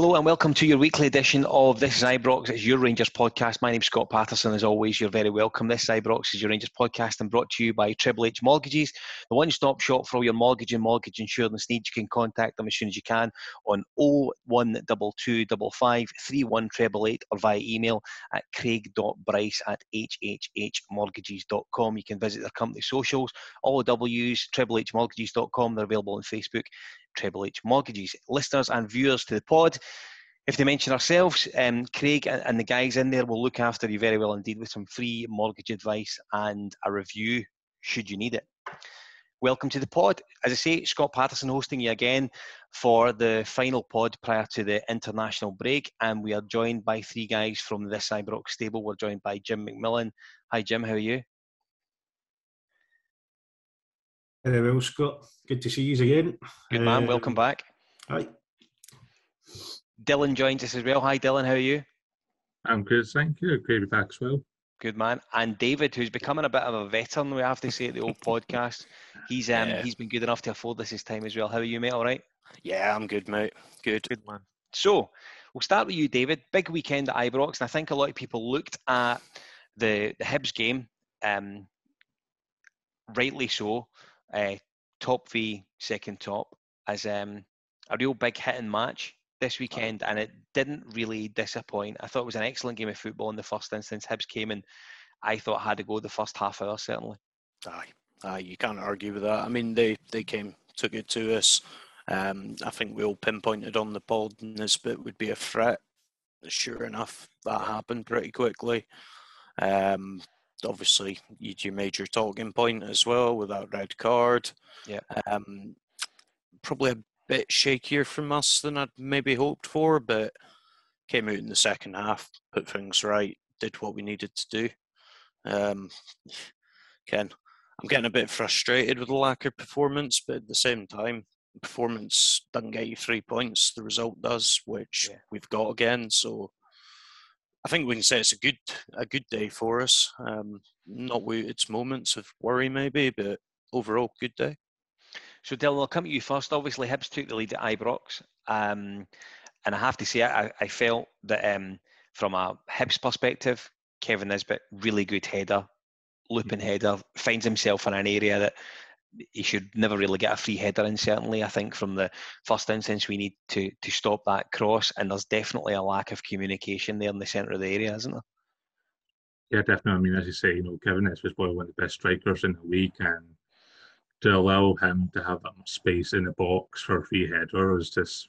Hello and welcome to your weekly edition of This is Ibrox. It's your Rangers podcast. My name's Scott Patterson. As always, you're very welcome. This is Ibrox is your Rangers podcast and brought to you by Triple H Mortgages, the one-stop shop for all your mortgage and mortgage insurance needs. You can contact them as soon as you can on 01225 31888 or via email at craig.bryce at hhhmortgages.com. You can visit their company socials, all W's, triplehmortgages.com. They're available on Facebook Treble H Mortgages. Listeners and viewers to the pod, if they mention ourselves, um, Craig and the guys in there will look after you very well indeed with some free mortgage advice and a review should you need it. Welcome to the pod. As I say, Scott Patterson hosting you again for the final pod prior to the international break. And we are joined by three guys from this Ibrox stable. We're joined by Jim McMillan. Hi, Jim. How are you? Very well, Scott. Good to see you again. Good man. Uh, Welcome back. Hi. Dylan joins us as well. Hi, Dylan. How are you? I'm good, thank you. Great to be back as well. Good man. And David, who's becoming a bit of a veteran, we have to say, at the old podcast. He's um yeah. he's been good enough to afford this his time as well. How are you, mate? All right? Yeah, I'm good, mate. Good. Good man. So we'll start with you, David. Big weekend at Ibrox, and I think a lot of people looked at the the Hibs game, um, rightly so uh, top v second top as um, a real big hitting match this weekend, and it didn't really disappoint. I thought it was an excellent game of football in the first instance. Hibs came and I thought had to go the first half hour certainly. Aye, aye, you can't argue with that. I mean, they they came took it to us. Um, I think we all pinpointed on the pod Nisbet would be a threat. Sure enough, that happened pretty quickly. Um, obviously you, your talking point as well with that red card. Yeah. Um, probably a bit shakier from us than I'd maybe hoped for, but came out in the second half, put things right, did what we needed to do. Um, Ken, I'm getting a bit frustrated with the lack of performance, but at the same time, performance doesn't get you three points. The result does, which yeah. we've got again. So I think we can say it's a good a good day for us. Um, not with its moments of worry maybe, but overall good day. So Dylan, I'll come to you first. Obviously, Hibs took the lead at Ibrox, um, and I have to say I, I felt that um, from a Hibs perspective, Kevin Nisbet really good header, looping mm-hmm. header, finds himself in an area that he should never really get a free header in. Certainly, I think from the first instance, we need to to stop that cross, and there's definitely a lack of communication there in the centre of the area, isn't there? Yeah, definitely. I mean, as you say, you know, Kevin is was probably one of the best strikers in the league, and to allow him to have that much space in the box for a free header is just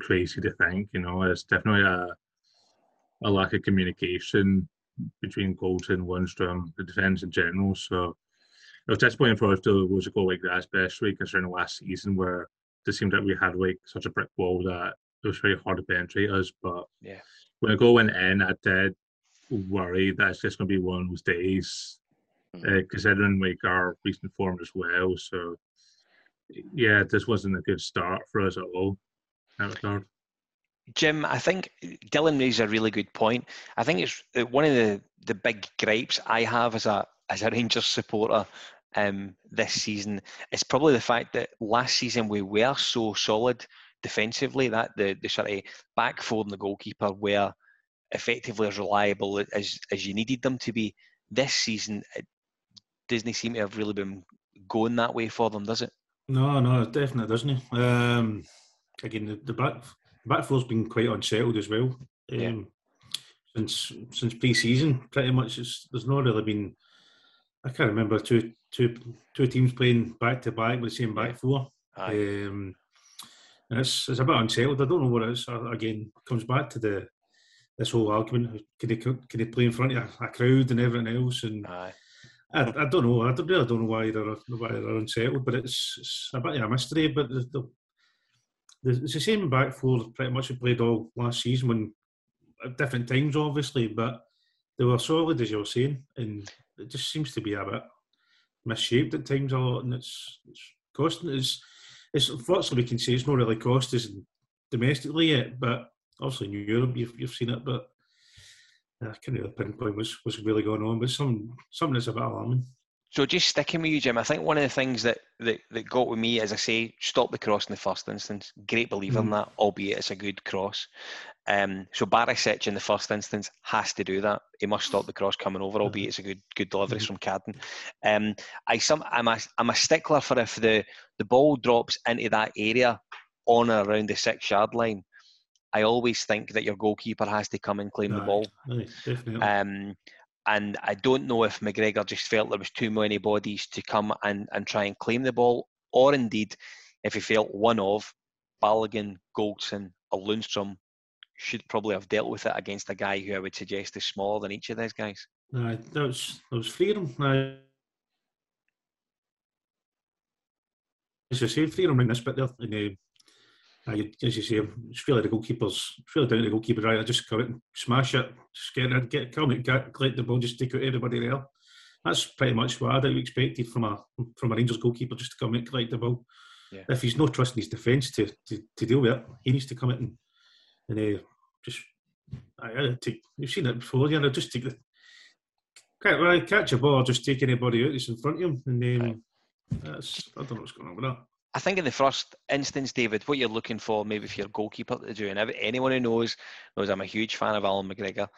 crazy to think. You know, it's definitely a a lack of communication between Goldson, Lundstram, the defence in general. So was disappointing for us to lose a goal like that, especially considering the last season where it seemed that we had like such a brick wall that it was very hard to penetrate us. But yeah, when I go went in, I did worry that it's just going to be one of those days, uh, considering like our recent form as well. So yeah, this wasn't a good start for us at all. That regard. Jim, I think Dylan raised a really good point. I think it's uh, one of the, the big gripes I have as a as a Rangers supporter um, this season is probably the fact that last season we were so solid defensively that the, the sort of back four and the goalkeeper were effectively as reliable as as you needed them to be. This season, it doesn't seem to have really been going that way for them, does it? No, no, definitely doesn't. Um, again, the, the back back four's been quite unsettled as well. Um, yeah. Since since pre-season, pretty much, it's, there's not really been. I can't remember two two two teams playing back to back with the same back four. Um, and it's it's a bit unsettled. I don't know what it is. Again, comes back to the this whole argument: can they can they play in front of a, crowd and everything else? And Aye. I, I don't know. I don't, really don't know why they're why they're unsettled, but it's, it's a bit of a mystery. But the, the, it's the same back four pretty much we played all last season when at different times, obviously, but they were solid as you were saying, and it just seems to be a bit misshaped at times a lot, and it's, it's costing us. It's unfortunately we can say it's not really cost us domestically yet, but obviously in Europe you've, you've seen it, but uh, I can't really pinpoint what's, what's really going on, but some something that's a bit alarming. So just sticking with you, Jim, I think one of the things that, that, that got with me, as I say, stop the cross in the first instance. Great believer mm. in that, albeit it's a good cross. Um, so Barisic in the first instance has to do that. He must stop the cross coming over, albeit it's a good good delivery mm. from Cadden. Um, I some I'm a I'm a stickler for if the the ball drops into that area on or around the six yard line. I always think that your goalkeeper has to come and claim the ball. definitely. Um, and I don't know if McGregor just felt there was too many bodies to come and, and try and claim the ball, or indeed if he felt one of Balogun, Goldson, or Lundstram should probably have dealt with it against a guy who I would suggest is smaller than each of those guys. Aye, that was that was freedom. Aye. As I say, freedom in this bit there, and uh, as you say, it's really the goalkeepers, it's really down to the goalkeeper, right? I just come out and smash it, just get it, get come out, get, collect the ball, just take out everybody there. That's pretty much what have expected from a from a Rangers goalkeeper, just to come and collect the ball. Yeah. If he's not trusting his defence to, to, to deal with it, he needs to come out and, and uh, just I, I take. You've seen it before, yeah. Just take the can't, catch a ball, just take anybody out that's in front of him, and then right. that's I don't know what's going on with that. I think in the first instance, David, what you're looking for, maybe for your goalkeeper to do, and anyone who knows knows I'm a huge fan of Alan McGregor,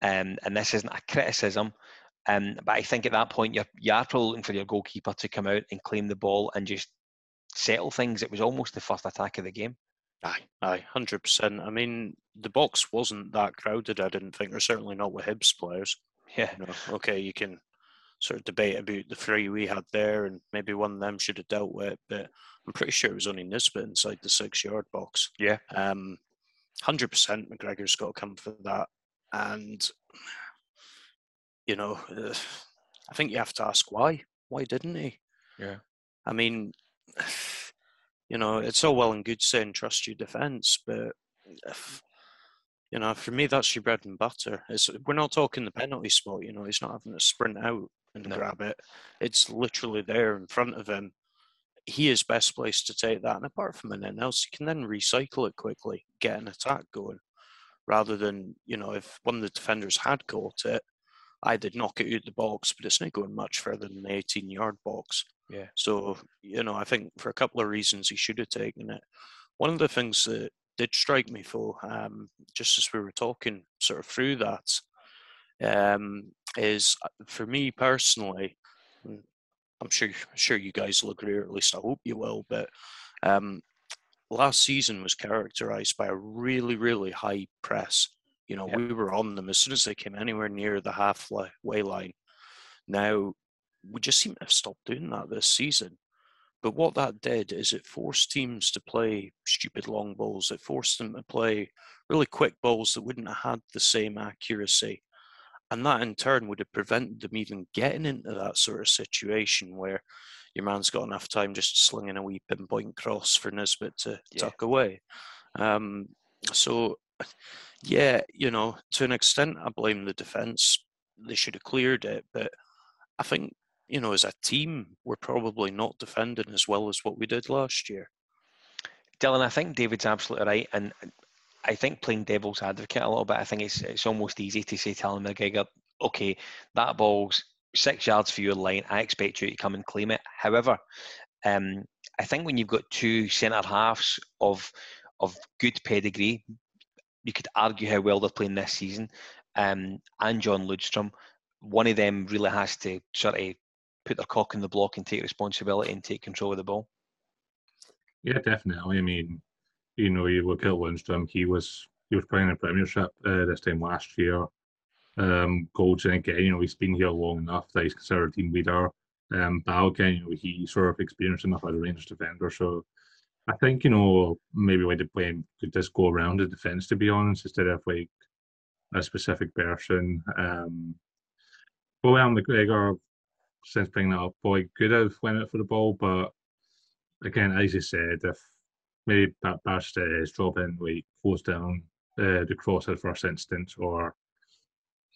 um, and this isn't a criticism, um, but I think at that point you're you are probably looking for your goalkeeper to come out and claim the ball and just settle things. It was almost the first attack of the game. Aye, aye, hundred percent. I mean, the box wasn't that crowded. I didn't think, or certainly not with Hibs players. Yeah. You know, okay, you can sort of debate about the three we had there, and maybe one of them should have dealt with it. But I'm pretty sure it was only Nisbet inside the six yard box. Yeah. Um, hundred percent, McGregor's got to come for that, and you know, uh, I think you have to ask why. Why didn't he? Yeah. I mean, you know, it's all well and good saying trust your defence, but if, you know, for me, that's your bread and butter. It's, we're not talking the penalty spot. You know, he's not having to sprint out and no. grab it. It's literally there in front of him. He is best placed to take that. And apart from anything else, he can then recycle it quickly, get an attack going, rather than you know, if one of the defenders had caught it, I did knock it out the box, but it's not going much further than the 18 yard box. Yeah. So, you know, I think for a couple of reasons he should have taken it. One of the things that did strike me for um, just as we were talking sort of through that um, is uh, for me personally, I'm sure sure you guys will agree, or at least I hope you will, but um, last season was characterized by a really, really high press. You know, yep. we were on them as soon as they came anywhere near the halfway line. Now, we just seem to have stopped doing that this season. But what that did is it forced teams to play stupid long balls. It forced them to play really quick balls that wouldn't have had the same accuracy. And that in turn would have prevented them even getting into that sort of situation where your man's got enough time just slinging a wee pinpoint cross for Nisbet to Yeah. tuck away. Um, so, yeah, you know, to an extent, I blame the defence. They should have cleared it, but I think, you know, as a team, we're probably not defending as well as what we did last year. Dylan, I think David's absolutely right, and I think playing devil's advocate a little bit. I think it's it's almost easy to say to Alan McGregor, okay, that ball's six yards for your line. I expect you to come and claim it. However, um, I think when you've got two centre halves of of good pedigree, you could argue how well they're playing this season, um, and John Lundstram, one of them really has to sort of put their cock in the block and take responsibility and take control of the ball. Yeah, definitely. I mean, you know, you look at Lundstram, he was he was playing in the Premiership uh, this time last year. Um, Goldson again, you know, he's been here long enough that he's considered a team leader. Um, Balogun, you know, he sort of experienced enough as a Rangers defender. So I think, you know, maybe why the plan could just go around the defence, to be honest, instead of like a specific person. Um, well, McGregor, since bringing that up, boy, could have went out for the ball, but again, as you said, if maybe that Barstead is dropping, like close down uh, the cross at first instance, or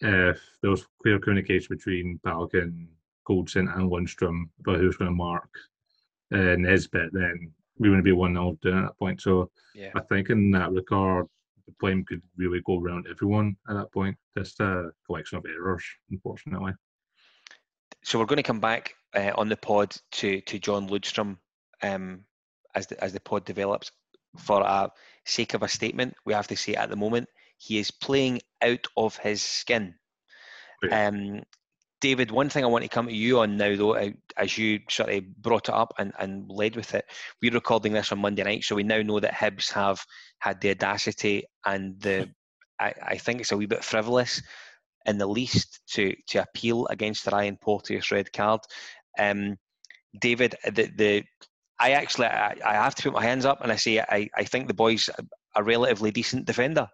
if there was clear communication between Balogun, Goldson, and Lundstram about who's going to mark uh, Nisbet, then we wouldn't be 1 0 down at that point. So Yeah. I think in that regard, the blame could really go around everyone at that point. Just a collection of errors, unfortunately. so we're going to come back uh, on the pod to to John Lundstram um, as the as the pod develops. For a sake of a statement, we have to say at the moment he is playing out of his skin. Um, David, one thing I want to come to you on now, though, uh, as you sort of brought it up and, and led with it, we're recording this on Monday night, so we now know that Hibs have had the audacity and the, I, I think it's a wee bit frivolous in the least to to appeal against Ryan Porteous red card. Um, David, the the I actually I, I have to put my hands up and I say I, I think the boy's a, relatively decent defender.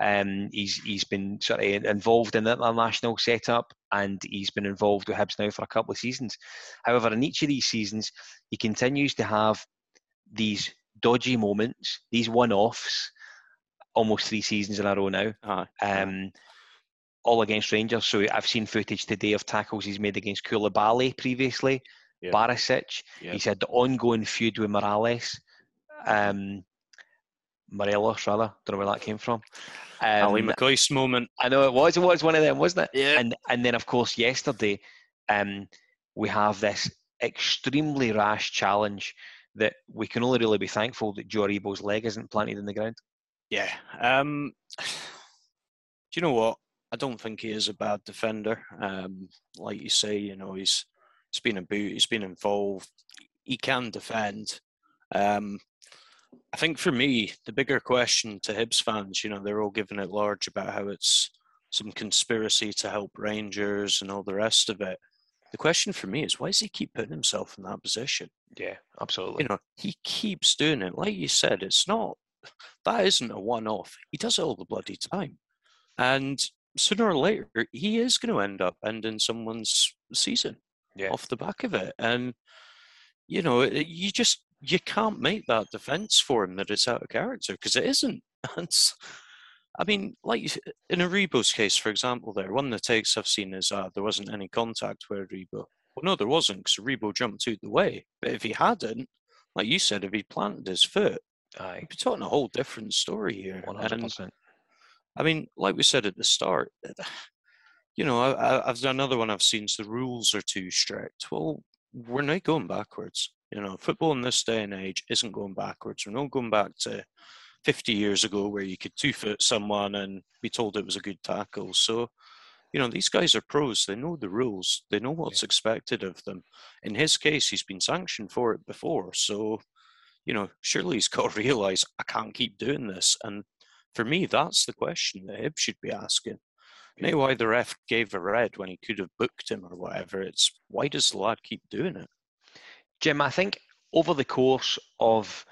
Um, he's he's been sort of involved in the international setup and he's been involved with Hibs now for a couple of seasons. However, in each of these seasons, he continues to have these dodgy moments, these one-offs, almost three seasons in a row now. Um, all against Rangers. So I've seen footage today of tackles he's made against Koulibaly previously, Yeah. Barisic. He's had the ongoing feud with Morales. Um, Morelos, rather. Don't know where that came from. Um, Ally McCoist moment. I know it was. It was one of them, wasn't it? Yeah. And and then of course yesterday, um, we have this extremely rash challenge that we can only really be thankful that Joe Aribo's leg isn't planted in the ground. Yeah. Um, do you know what? I don't think he is a bad defender. Um, like you say, you know, he's he's been a boot, he's been involved. He can defend. Um, I think for me, the bigger question to Hibs fans, you know, they're all giving it large about how it's some conspiracy to help Rangers and all the rest of it. The question for me is why does he keep putting himself in that position? Yeah, absolutely. You know, he keeps doing it. Like you said, it's not that isn't a one off. He does it all the bloody time. And sooner or later he is going to end up ending someone's season Yeah. off the back of it. And you know, you just you can't make that defense for him that it's out of character because it isn't. And I mean, like in Aribo's case, for example, there one of the takes I've seen is uh, there wasn't any contact with Aribo. Well, no, there wasn't because Aribo jumped out the way. But if he hadn't, like you said, if he planted his foot, Aye. we'd be talking a whole different story here. One hundred percent. I mean, like we said at the start, you know, I, I've done another one I've seen. is the rules are too strict. Well, we're not going backwards. You know, football in this day and age isn't going backwards. We're not going back to 50 years ago where you could two foot someone and be told it was a good tackle. So, you know, these guys are pros. They know the rules. They know what's expected of them. In his case, he's been sanctioned for it before. So, you know, surely he's got to realise I can't keep doing this. And for me, that's the question that Hib should be asking. Not why the ref gave a red when he could have booked him or whatever. It's why does the lad keep doing it? Jim, I think over the course of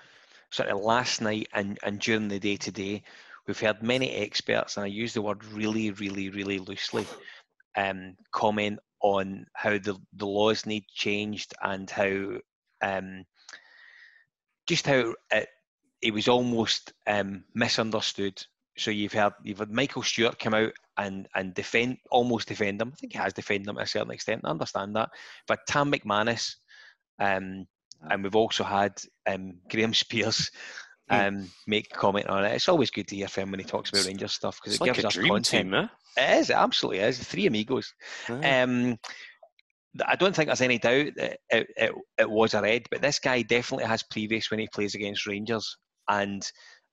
sort of last night and, and during the day today, we've heard many experts, and I use the word really, really, really loosely, um, comment on how the, the laws need changed and how um, just how it, it was almost um, misunderstood. So you've had you've had Michael Stewart come out and and defend almost defend him. I think he has defended him to a certain extent. I understand that. But Tam McManus, um, and we've also had um, Graham Spiers um, make comment on it. It's always good to hear from him when he talks about Rangers stuff because it like gives us content. team, eh? It is, it absolutely is. Three amigos. Um, I don't think there's any doubt that it, it, it was a red, but this guy definitely has previous when he plays against Rangers. And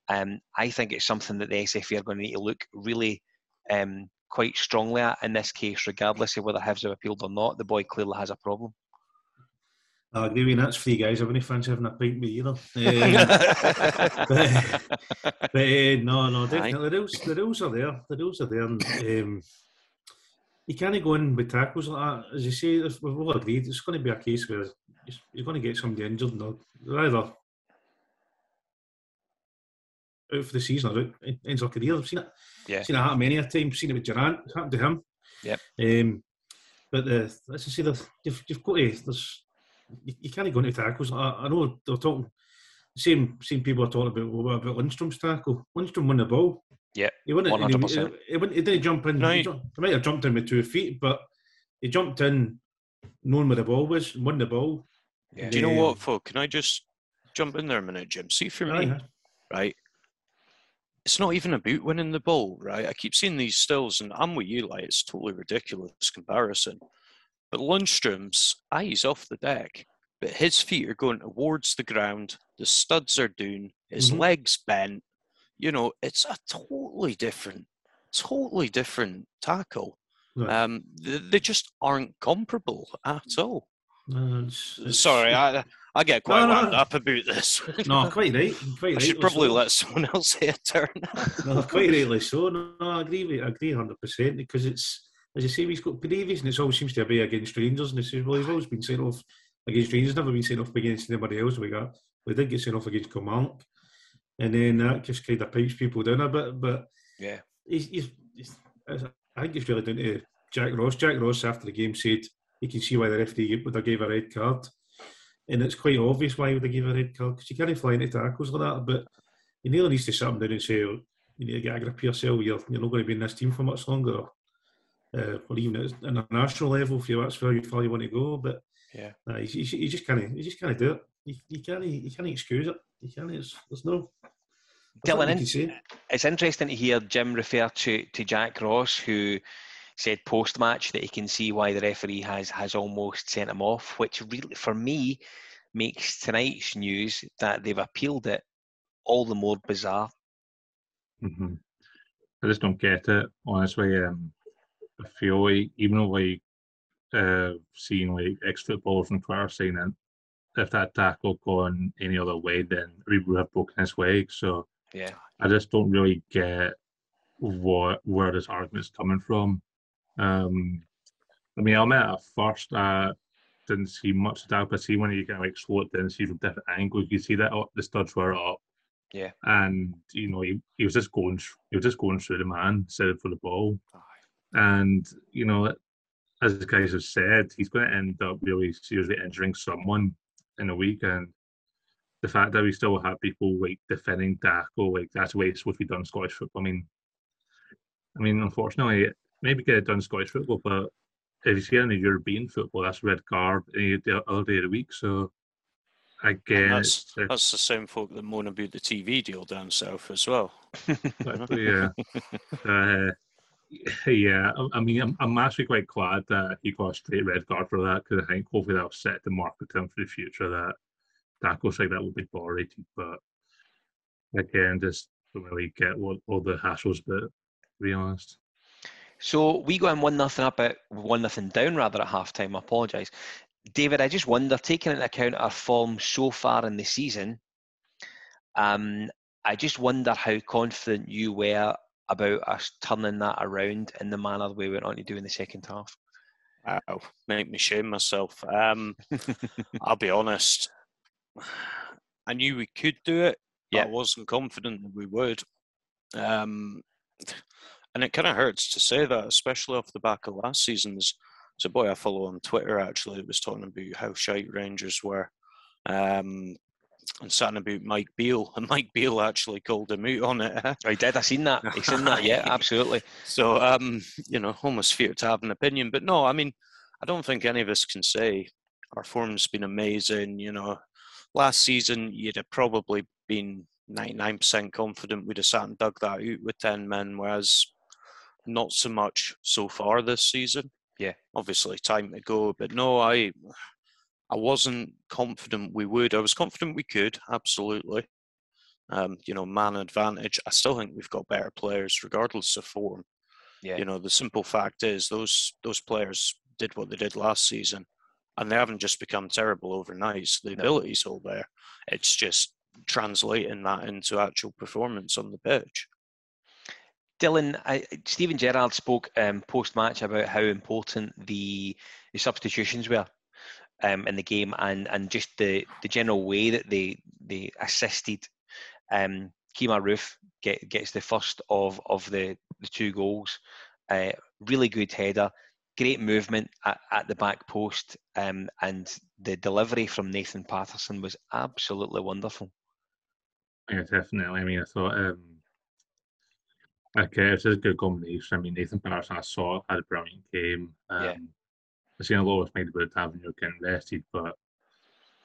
um, I think it's something that the SFA are going to need to look really um, quite strongly at in this case, regardless of whether Hibs have appealed or not. The boy clearly has a problem. I agree with you, that's you guys. I wouldn't fancy having a pint with either. Um, but but uh, no, no, definitely the rules, the rules are there. The rules are there. And, um, you can't go in with tackles like that. As you say, we've all agreed, it's going to be a case where you're- you're going to get somebody injured. And they're either out for the season or out, ends their career. I've seen it. Yeah. Seen it happen many a time. Seen it with Durrant. It's happened to him. Yep. Um, but the, as I say, the, you've, you've got to. There's, you, you can't go into tackles. I, I know they're talking. Same same people are talking about what about Lundstram's tackle. Lundstram won the ball. Yeah, He wouldn't. one hundred He, percent. he, wouldn't- he didn't jump in. No, he, he- he might have jumped in with two feet, but he jumped in knowing where the ball was, won the ball. Do you know Um, what, folk? Can I just jump in there a minute, Jim? See for Aye, me, aye. right? It's not even about winning the ball, right? I keep seeing these stills, and I'm with you, like it's totally ridiculous comparison. But Lundstram's eyes off the deck, but his feet are going towards the ground. The studs are doing. His Mhm. legs bent. You know, it's a totally different, totally different tackle. Right. Um, they, they just aren't comparable at all. No, it's- it's- Sorry, I I get quite No, no. wound up about this. No, quite right. Quite I right. should probably let someone else say a turn. no, quite rightly so. No, no, I agree with I agree hundred percent because it's as you say, he's got previous and it always seems to be against Rangers and he says, Well he's always been sent off against Rangers, never been sent off against anybody else we got. We did get sent off against Kilmarnock. And then that just kind of pipes people down a bit. But Yeah. he's, he's, he's I think it's really down to Jack Ross. Jack Ross after the game said he can see why the referee would have gave a red card. And it's quite obvious why he would have gave a red card because you can't fly into tackles like that. But he nearly needs to sit him down and say, oh, you need to get a grip of yourself. You're, you're not going to be in this team for much longer. Or, uh, or even at an international level, if you that's where you far you want to go. But Yeah. uh, you, you, you just can't, you just can't do it. You, you can't, you can't excuse it. You can't. It's, there's no. Dylan, it's interesting to hear Jim refer to, to Jack Ross, who said post match that he can see why the referee has has almost sent him off, which really, for me, makes tonight's news that they've appealed it all the more bizarre. hmm I just don't get it, honestly. Um, I feel like even though like uh, seeing like ex footballers on Twitter saying that if that tackle gone any other way, then he would have broken his leg. So Yeah. I just don't really get what where this argument's coming from. Um, I mean, I met at first I didn't see much of that, but see when you kind of like slow it down, see from different angles, you see that oh, the studs were up, Yeah. and you know he, he was just going he was just going through the man, set it for the ball, and you know as the guys have said, he's going to end up really seriously injuring someone in a week, and the fact that we still have people like defending tackle, like that's the way it's supposed to be done in Scottish football. I mean, I mean, unfortunately, maybe get it done Scottish football, but if you see the European football, that's red card any the other day of the week. So again, And that's, uh, that's the same folk that moan about the TV deal down south as well. Yeah. uh, yeah, I, I mean, I'm, I'm actually quite glad that he got a straight red card for that because I think hopefully that'll set the mark with him for the future that tackles like that will be tolerated. But again, just don't really get what all the hassles, but to be honest. So we go in one nothing up at one nothing down rather at half time. I apologise. David, I just wonder, taking into account our form so far in the season, um, I just wonder how confident you were about us turning that around in the manner we went on to do in the second half. Wow, make me shame myself. Um, I'll be honest. I knew we could do it. but I wasn't confident that we would. Um, and it kind of hurts to say that, especially off the back of last season's a boy I follow on Twitter actually that was talking about how shite Rangers were. Um, and saying about Mike Beale, and Mike Beale actually called him out on it. I did. I seen that. I seen that. Yeah, absolutely. So, um, you know, almost fear to have an opinion, but no, I mean, I don't think any of us can say our form's been amazing. You know, last season you'd have probably been 99% confident we'd have sat and dug that out with 10 men, whereas not so much so far this season. Yeah. Obviously, time to go, but no, I I wasn't confident we would. I was confident we could, absolutely. Um, you know, man advantage. I still think we've got better players, regardless of form. Yeah. You know, the simple fact is those those players did what they did last season, and they haven't just become terrible overnight. So the No. ability's all there. It's just translating that into actual performance on the pitch. Dylan, I, Steven Gerrard spoke um, post match about how important the, the substitutions were um, in the game and, and just the, the general way that they they assisted. Um, Kemar Roofe get, gets the first of, of the, the two goals. Uh, really good header, great movement at, at the back post, um, and the delivery from Nathan Patterson was absolutely wonderful. Yeah, definitely. I mean, I thought, um, okay, it's a good combination. I mean, Nathan Patterson, I saw had a brilliant game. Um, Yeah. I've seen a lot of made about Tavernier getting rested, but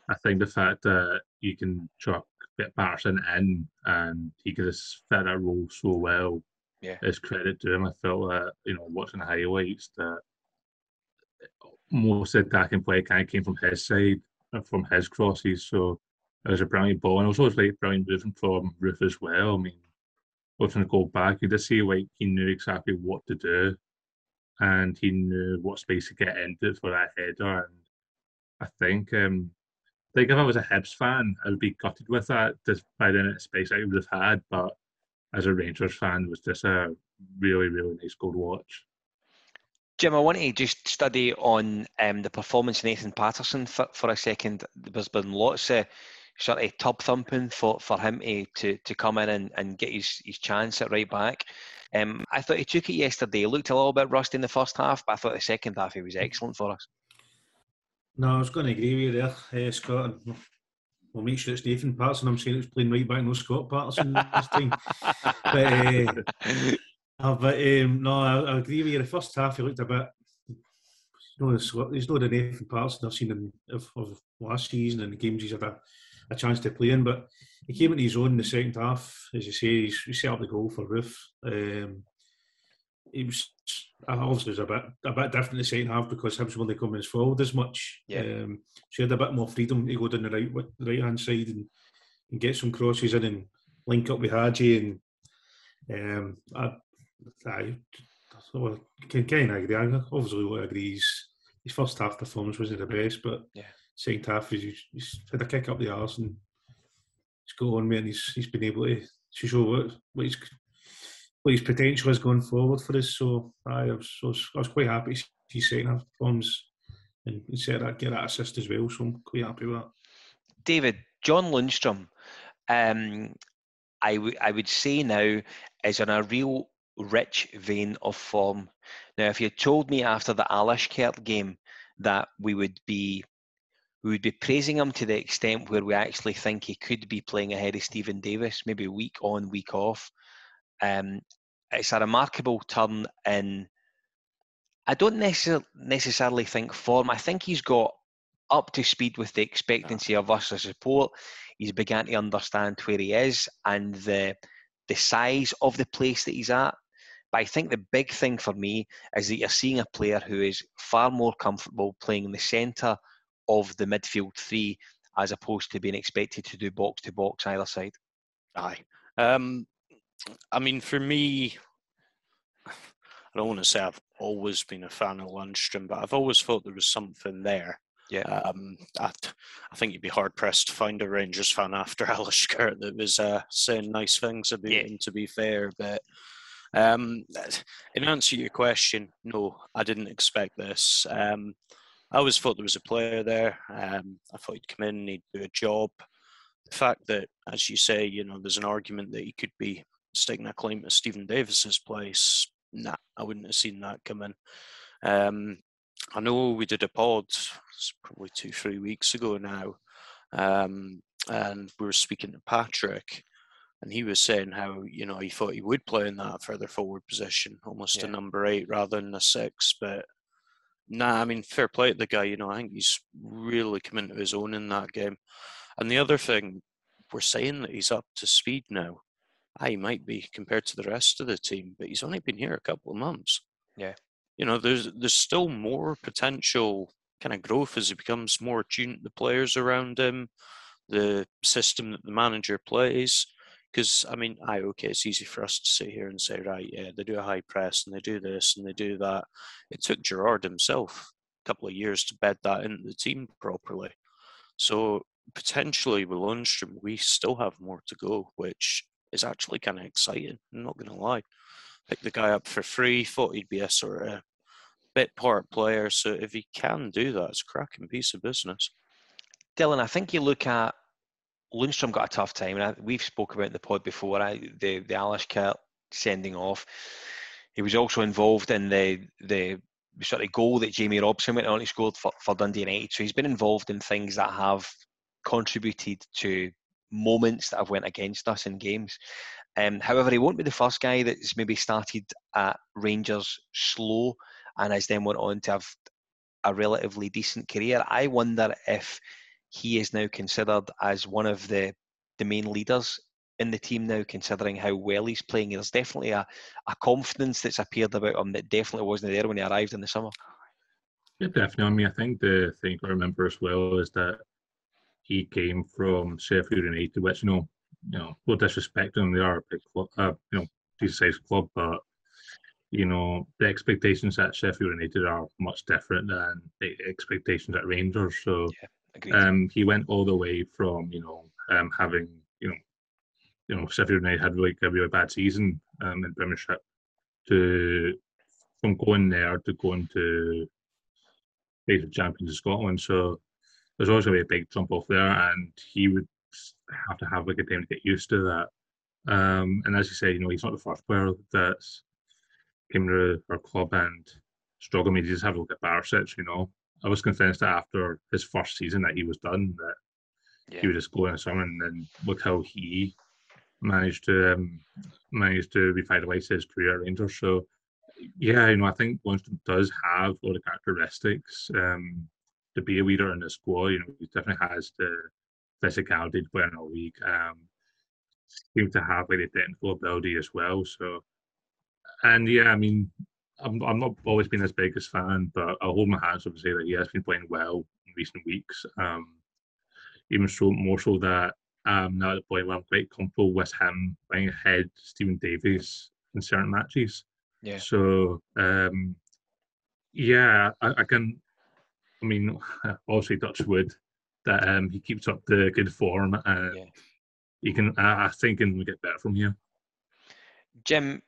I think the fact that you can chuck get Patterson in and he could just fit that role so well Yeah. is credit to him. I felt that, you know, watching the highlights that most of the attacking play kind of came from his side, uh, from his crosses. So it was a brilliant ball, and also it was like brilliant movement from Roofe as well. I mean, watching the goal back, you just see like he knew exactly what to do, and he knew what space to get into for that header. And I think, um, I think if I was a Hibs fan, I'd be gutted with that just by the amount space I would have had. But as a Rangers fan, it was just a really, really nice goal to watch. Jim, I want to just study on um, the performance of Nathan Patterson for, for a second. There's been lots of sort of tub thumping for, for him to, to, to come in and, and get his, his chance at right back. Um, I thought he took it yesterday. He looked a little bit rusty in the first half, but I thought the second half he was excellent for us. No, I was going to agree with you there, uh, Scott. we'll- make sure it's Nathan Patterson. I'm saying it's playing right back, no Scott Patterson this time. But, uh, uh, but um, no, I, I agree with you. The first half, he looked a bit. Not, the- he's not the Nathan Patterson I've seen in, of, of last season and the games he's had a, a chance to play in. But he came into his own in the second half. As you say, he set up the goal for Roofe. Um, he was obviously was a bit a bit different in the second half because Hibs weren't coming as forward as much. Yeah. Um, so he had a bit more freedom to go down the right the right hand side and, and get some crosses in and link up with Hagi and um, I, I, I can kind of agree. I obviously agree. His, his first half performance wasn't the best, but Yeah. Second half he's, he's had a kick up the arse and he's got on me and he's he's been able to, to show what what his what his potential is going forward for us. So I was, I was, I was quite happy to see second half performance and set that get that assist as well. So I'm quite happy with that. David, John Lundstram, um, I would I would say now is in a real rich vein of form. Now, if you told me after the Alashkert game that we would be we would be praising him to the extent where we actually think he could be playing ahead of Steven Davis, maybe week on, week off. Um, it's a remarkable turn in. I don't necessar- necessarily think form. I think he's got up to speed with the expectancy of us as support. He's began to understand where he is and the the size of the place that he's at. But I think the big thing for me is that you're seeing a player who is far more comfortable playing in the centre of the midfield three as opposed to being expected to do box to box either side. Aye. Um, I mean, for me, I don't want to say I've always been a fan of Lundstram, but I've always thought there was something there. Yeah. Um, I, I think you'd be hard pressed to find a Rangers fan after Alashkert that was uh, saying nice things about him. To be fair, but um, in answer to your question, no, I didn't expect this. Um, I always thought there was a player there. Um, I thought he'd come in, and he'd do a job. The fact that, as you say, you know, there's an argument that he could be staking a claim to Steven Davis's place. Nah, I wouldn't have seen that coming. Um, I know we did a pod probably two, three weeks ago now, um, and we were speaking to Patrick, and he was saying how you know he thought he would play in that further forward position, almost Yeah. a number eight rather than a six. But nah, I mean, fair play to the guy. You know, I think he's really come into his own in that game. And the other thing, we're saying that he's up to speed now. Ah, he might be compared to the rest of the team, but he's only been here a couple of months. Yeah. You know, there's there's still more potential kind of growth as he becomes more attuned to the players around him, the system that the manager plays. Because I mean, I okay, it's easy for us to sit here and say, right, yeah, they do a high press and they do this and they do that. It took Gerrard himself a couple of years to bed that into the team properly. So potentially with Lundstram, we still have more to go, which is actually kind of exciting. I'm not going to lie. Picked the guy up for free, thought he'd be a sort of bit part player. So if he can do that, it's a cracking piece of business. Dylan, I think you look at Lundstram got a tough time, and I, we've spoke about the pod before. I, the the Alish sending off. He was also involved in the the sort of goal that Jamie Robson went on. He scored for, for Dundee United, so he's been involved in things that have contributed to moments that have went against us in games. Um, however, he won't be the first guy that's maybe started at Rangers slow and has then went on to have a relatively decent career. I wonder if he is now considered as one of the the main leaders in the team now, considering how well he's playing. There's definitely a, a confidence that's appeared about him that definitely wasn't there when he arrived in the summer. Yeah, definitely. I mean, I think the thing to remember as well is that he came from Sheffield United, which you know, you know, no disrespect to them, they are a big club, uh, you know, decent sized club, but you know, the expectations at Sheffield United are much different than the expectations at Rangers. So um, he went all the way from you know um, having you know you know Sheffield United had like a really bad season um, in Premiership to from going there to going to basic champions of Scotland. So there's always going to be a big jump off there, and he would have to have like a time to get used to that. Um, and as you say, you know, he's not the first player that's came to our club and struggled. I mean, you just have a look at Barisic, you know. I was convinced that after his first season that he was done, that he would just go in the summer and then look how he managed to um, managed to revitalise his career at Rangers. So yeah, you know, I think Lundstram does have all the characteristics um, to be a leader in the squad. You know, he definitely has the physicality to play in the league. Um, seems to have like the technical ability as well. So, and yeah, I mean, I'm I'm not always been his biggest fan, but I'll hold my hands up and say that he has been playing well in recent weeks. Um, even so, more so that um, now at the point where I'm quite comfortable with him playing ahead Steven Davis in certain matches. Yeah. So um, yeah, I, I can. I mean, obviously touch wood that um, he keeps up the good form. and He can. I, I think, can get better from here. Jim,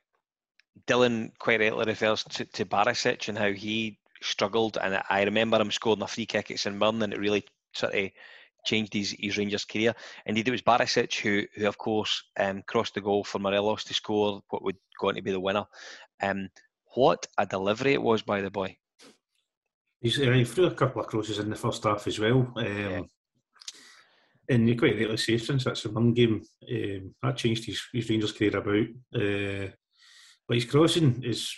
Dylan quite rightly refers to, to Barisic and how he struggled. And I remember him scoring a free kick at St Mirren and it really sort of changed his, his Rangers career. Indeed, it was Barisic who, who of course, um, crossed the goal for Morelos to score what would go on to be the winner. Um, what a delivery it was by the boy. He's, uh, he threw a couple of crosses in the first half as well. Um, And you quite rightly say, since that's a one game, um, that changed his, his Rangers career about. Uh, but his crossing is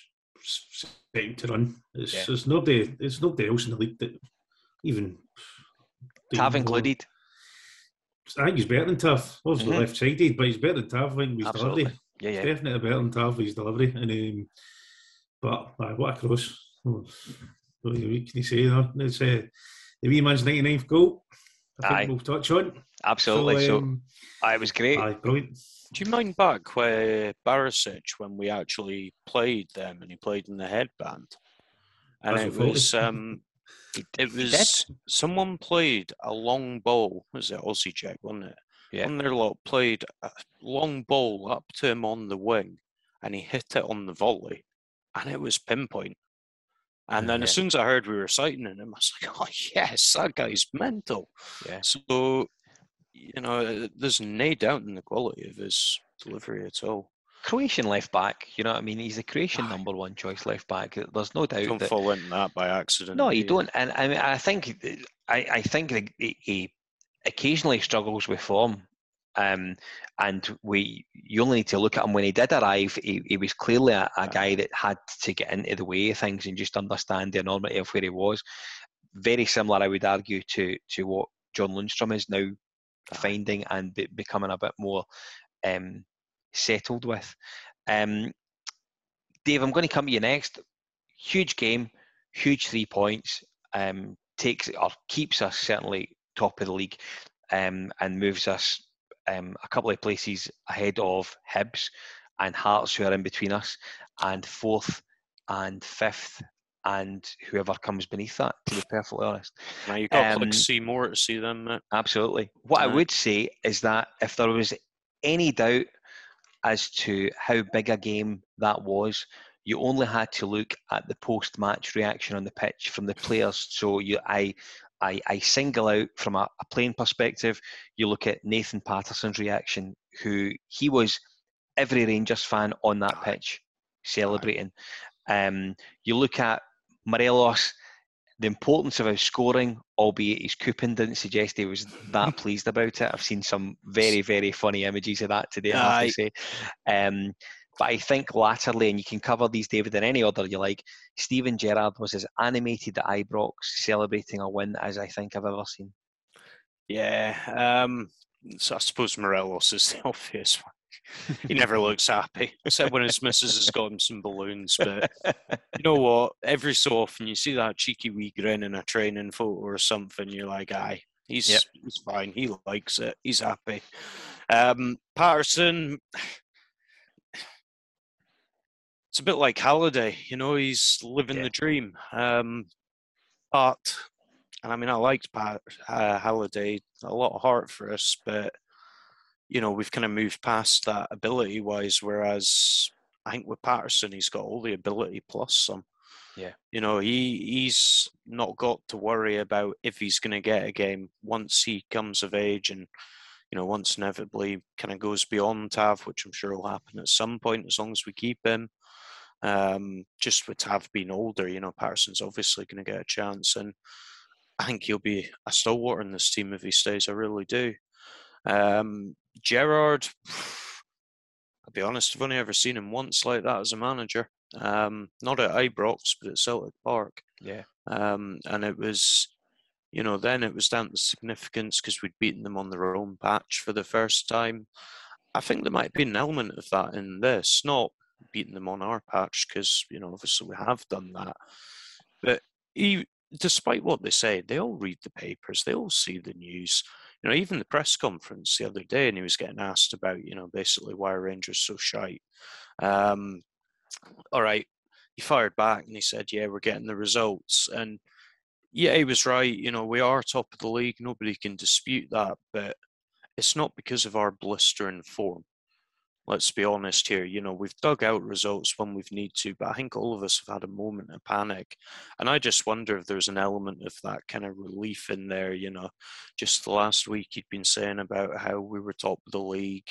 time to run. It's, Yeah. There's nobody. There's nobody else in the league that even. Tav included. I think he's better than Tav. Obviously Mhm. left sided, but he's better than Tav. I think with Absolutely. delivery. Yeah, yeah. He's definitely better than Tav with his delivery. And um, but uh, what a cross! Oh, What can you say? It's uh, the wee man's 99th goal. I think Aye. we'll touch on. Absolutely. So, um, aye, it was great. Aye, brilliant. Do you mind back where Barisic when we actually played them and he played in the headband? And That's it was um it was someone played a long ball, was it Osijek, wasn't it? Yeah. On their lot played a long ball up to him on the wing and he hit it on the volley and it was pinpoint. And then as soon as I heard we were citing him, I was like, oh yes, that guy's mental. Yeah. So, you know, there's no doubt in the quality of his delivery at all. Croatian left back. You know what I mean? He's a Croatian number one choice left back. There's no doubt. Don't that, fall into that by accident. No, you do don't. And I mean, I think I, I think he occasionally struggles with form. Um, and we, you only need to look at him when he did arrive. He, he was clearly a, a guy that had to get into the way of things and just understand the enormity of where he was. Very similar, I would argue, to to what John Lundstram is now finding and be, becoming a bit more um, settled with. Um, Dave, I'm going to come to you next. Huge game, huge three points. Um, takes or keeps us certainly top of the league, um, and moves us um, a couple of places ahead of Hibs and Hearts, who are in between us, and fourth and fifth, and whoever comes beneath that. To be perfectly honest, Now you've got to Um, click see more to see them. Mate. Absolutely. What I would say is that if there was any doubt as to how big a game that was, you only had to look at the post-match reaction on the pitch from the players. So you, I, I, I single out from a, a playing perspective. You look at Nathan Patterson's reaction, who he was every Rangers fan on that pitch celebrating. Um, you look at Morelos the importance of his scoring, albeit his coupon didn't suggest he was that pleased about it. I've seen some very, very funny images of that today, I have to say. Um, but I think latterly, and you can cover these, David, in any order you like, Steven Gerrard was as animated at Ibrox celebrating a win as I think I've ever seen. Yeah. Um, so I suppose Morelos is the obvious one. He never looks happy, except when his missus has got him some balloons. But you know what? Every so often you see that cheeky wee grin in a training photo or something. You're like, aye, he's Yep. he's fine. He likes it. He's happy. Um, Patterson. It's a bit like Halliday, you know. He's living the dream. Um, but, and I mean, I liked Pat uh, Halliday a lot of heart for us, but you know, we've kind of moved past that ability wise. Whereas I think with Patterson, he's got all the ability plus some. Yeah. You know, he he's not got to worry about if he's going to get a game once he comes of age and you know once inevitably kind of goes beyond Tav, which I'm sure will happen at some point as long as we keep him. Um, just with Tav being older, you know, Patterson's obviously going to get a chance, and I think he'll be a stalwart in this team if he stays. I really do. Um, Gerrard, I'll be honest, I've only ever seen him once like that as a manager. Um, not at Ibrox, but at Celtic Park. Yeah. Um, and it was, you know, then it was down to significance because we'd beaten them on their own patch for the first time. I think there might be an element of that in this, not beating them on our patch because, you know, obviously we have done that. But he, despite what they say, they all read the papers, they all see the news. You know, even the press conference the other day, and he was getting asked about, you know, basically why Rangers so shite. Um, all right, he fired back and he said, "Yeah, we're getting the results." And yeah, he was right. You know, we are top of the league. Nobody can dispute that, but it's not because of our blistering form. Let's be honest here. You know, we've dug out results when we've need to, but I think all of us have had a moment of panic, and I just wonder if there's an element of that kind of relief in there. You know, just the last week he'd been saying about how we were top of the league.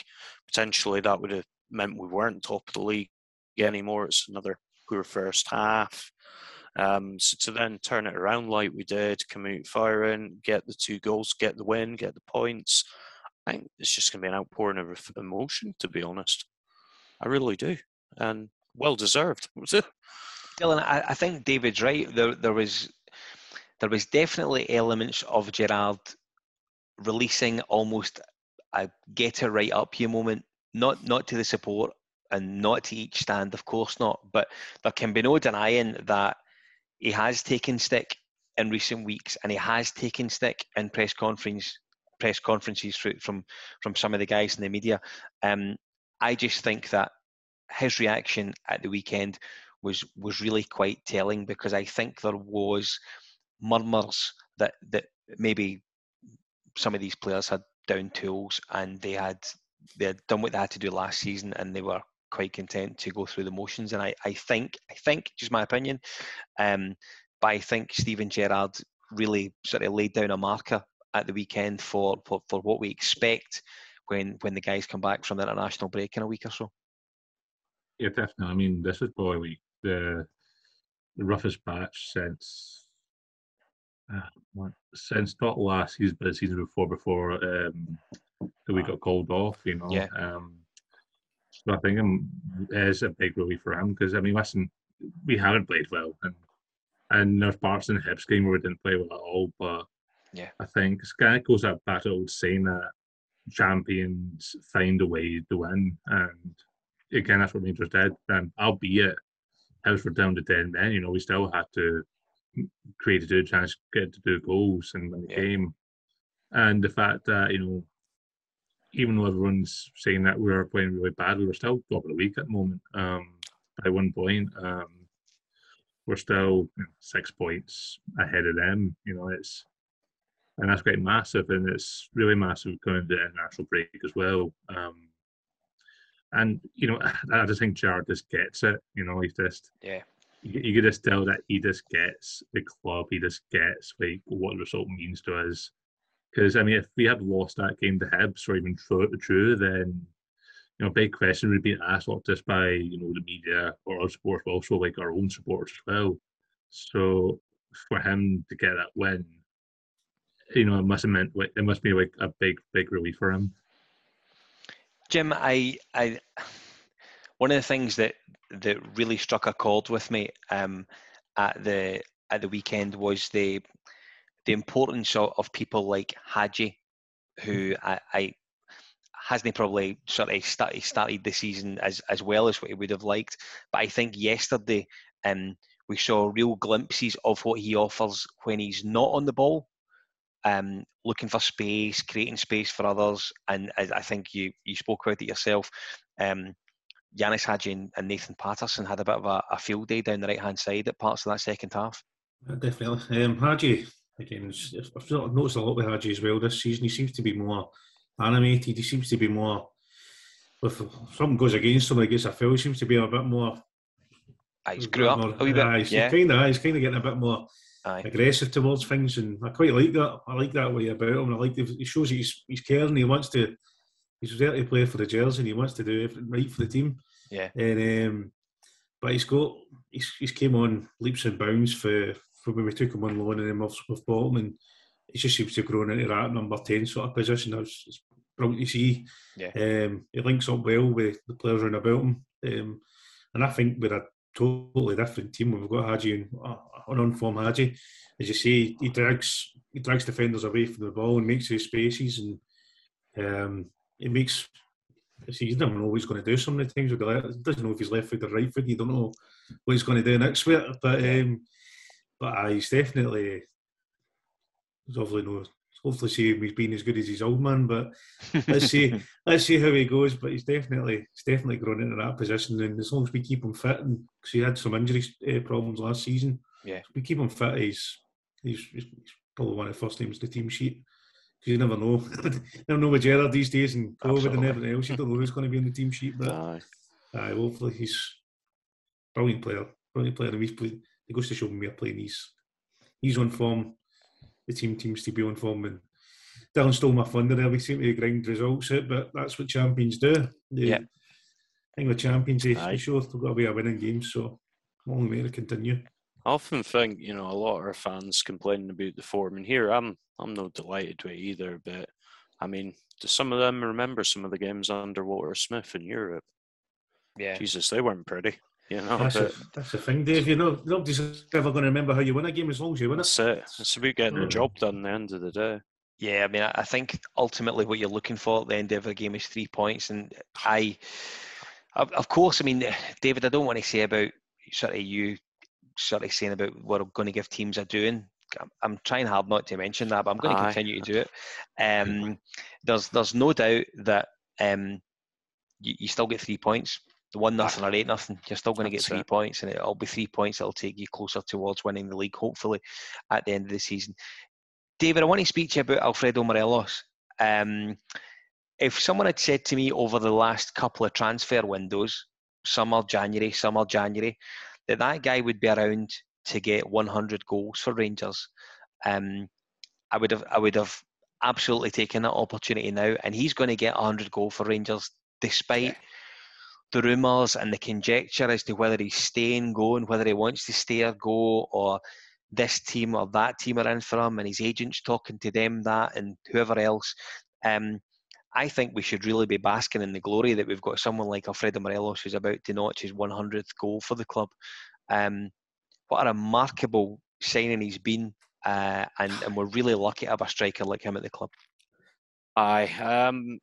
Potentially, that would have meant we weren't top of the league anymore. It's another poor first half. Um, so to then turn it around like we did, come out firing, get the two goals, get the win, get the points. I think it's just going to be an outpouring of emotion, to be honest. I really do, and well deserved. Dylan, I, I think David's right. There, there was, there was definitely elements of Gerrard releasing almost a get it right up you moment. Not, not to the support and not to each stand, of course not. But there can be no denying that he has taken stick in recent weeks, and he has taken stick in press conference press conferences from from some of the guys in the media. Um, I just think that his reaction at the weekend was was really quite telling because I think there was murmurs that that maybe some of these players had down tools and they had they had done what they had to do last season and they were quite content to go through the motions and I, I think I think just my opinion um, but I think Steven Gerrard really sort of laid down a marker at the weekend for, for, for what we expect when when the guys come back from the international break in a week or so. Yeah, definitely. I mean, this is probably the the roughest batch since uh, since not last season, but the season before, before um, we got called off. You know. Yeah. Um, so I think it is a big relief for him because I mean, listen, we haven't played well, and and there's parts in the Hibs game where we didn't play well at all. But yeah, I think it kind of goes that to old saying that champions find a way to win, and again, that's what Rangers did. And albeit were down to ten men, you know, we still had to create a good chance, get to do goals, and win the Yeah. game. And the fact that you know even though everyone's saying that we were playing really bad, we were still top of the week at the moment um, by one point. Um, we're still six points ahead of them. You know, it's and that's quite massive, and it's really massive going into the international break as well. Um, and you know, I just think Gerrard just gets it. You know, he's just yeah. you, you could just tell that he just gets the club. He just gets like what the result means to us. Because I mean, if we had lost that game to Hibs or even true, true, then you know, big question would be asked not just by you know the media or our supporters, but also like our own supporters as well. So for him to get that win, you know, it must have meant it must be like a big, big relief for him. Jim, I, I, one of the things that that really struck a chord with me um, at the at the weekend was the the importance of, of people like Hagi, who I, I hasn't probably sort of started started the season as as well as what he would have liked, but I think yesterday um, we saw real glimpses of what he offers when he's not on the ball um, looking for space, creating space for others, and I, I think you you spoke about it yourself. Um, Ianis Hagi and, and Nathan Patterson had a bit of a, a field day down the right hand side at parts of that second half. Uh, Definitely. Um, Hagi, again, I've noticed a lot with Hagi as well this season. He seems to be more animated. He seems to be more, if something goes against him, like gets a foul, he seems to be a bit more. Ah, he's grew up more- a wee bit, aye, he's yeah. kind of, he's kind of getting a bit more Aye. aggressive towards things, and I quite like that. I like that way about him. I like the, he shows he's he's caring. He wants to. He's there to play for the Jersey, and he wants to do everything right for the team. Yeah. And um, but he's got he's, he's came on leaps and bounds for, for when we took him on loan and then we've, bought him and he just seems to have grown into that number ten sort of position. It's, it's brilliant to see. Yeah. Um, he links up well with the players around about him, um, and I think we're a totally different team when we've got Hagi and uh, an on-form Hagi. As you say, he drags he drags defenders away from the ball and makes his spaces and um, it makes see, you never know what he's going to do some of the times with the left. He doesn't know if he's left foot or right foot. You don't know what he's going to do next week. But um, but uh, he's definitely he's obviously no. Hopefully, see him he's been as good as his old man. But let's see let's see how he goes. But he's definitely he's definitely grown into that position. And as long as we keep him fit, and because he had some injury uh, problems last season, Yeah. we keep him fit. He's he's, he's probably one of the first names to the team sheet. Because you never know. you never know with Gerrard these days and COVID and Absolutely. everything else. You don't know who's going to be in the team sheet. But Aye. Aye, hopefully he's brilliant player, brilliant player. And he's played, it goes to show me a playing. He's he's on form. The team seems to be on form, and Dylan stole my thunder there. We seem to grind results out, but that's what champions do. They, Yeah. I think the champions, eh, they, Aye. they show they've got to be a winning game. So long may to continue. I often think, you know, a lot of our fans complaining about the form, and here I'm, I'm not delighted with it either. But I mean, do some of them remember some of the games under Walter Smith in Europe? Yeah. Jesus, they weren't pretty, you know. That's, but the, that's the thing, Dave. You know, nobody's ever going to remember how you win a game as long as you win it. that's it. It's about getting the job done at the end of the day. Yeah, I mean, I I think ultimately what you're looking for at the end of a game is three points, and I, of, of course, I mean, David, I don't want to say about sort of you sort of saying about what I'm going to give teams are doing. I'm, I'm trying hard not to mention that, but I'm going to Aye. continue to do it. Um, there's there's no doubt that um, you, you still get three points. The one nothing or eight nothing, you're still going to get That's three it. points, and it'll be three points that'll take you closer towards winning the league, hopefully, at the end of the season. David, I want to speak to you about Alfredo Morelos. Um, if someone had said to me over the last couple of transfer windows, summer, January, summer, January, that that guy would be around to get 100 goals for Rangers, um, I would have, I would have absolutely taken that opportunity now, and he's going to get 100 goal for Rangers, despite the rumours and the conjecture as to whether he's staying, going, whether he wants to stay or go, or this team or that team are in for him, and his agents talking to them that, and whoever else. Um, I think we should really be basking in the glory that we've got someone like Alfredo Morelos who's about to notch his 100th goal for the club. Um, what a remarkable signing he's been, uh, and, and we're really lucky to have a striker like him at the club. Aye, um,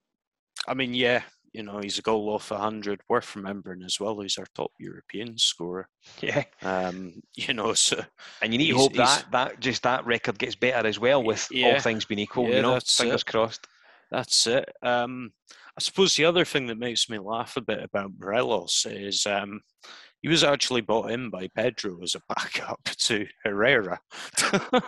I mean, yeah, you know, he's a goal off 100. Worth remembering as well, he's our top European scorer. Yeah. Um, you know, so. And you need to hope that, that just that record gets better as well with yeah, all things being equal, yeah, you know, fingers it. crossed. That's it. Um, I suppose the other thing that makes me laugh a bit about Morelos is um, he was actually bought in by Pedro as a backup to Herrera.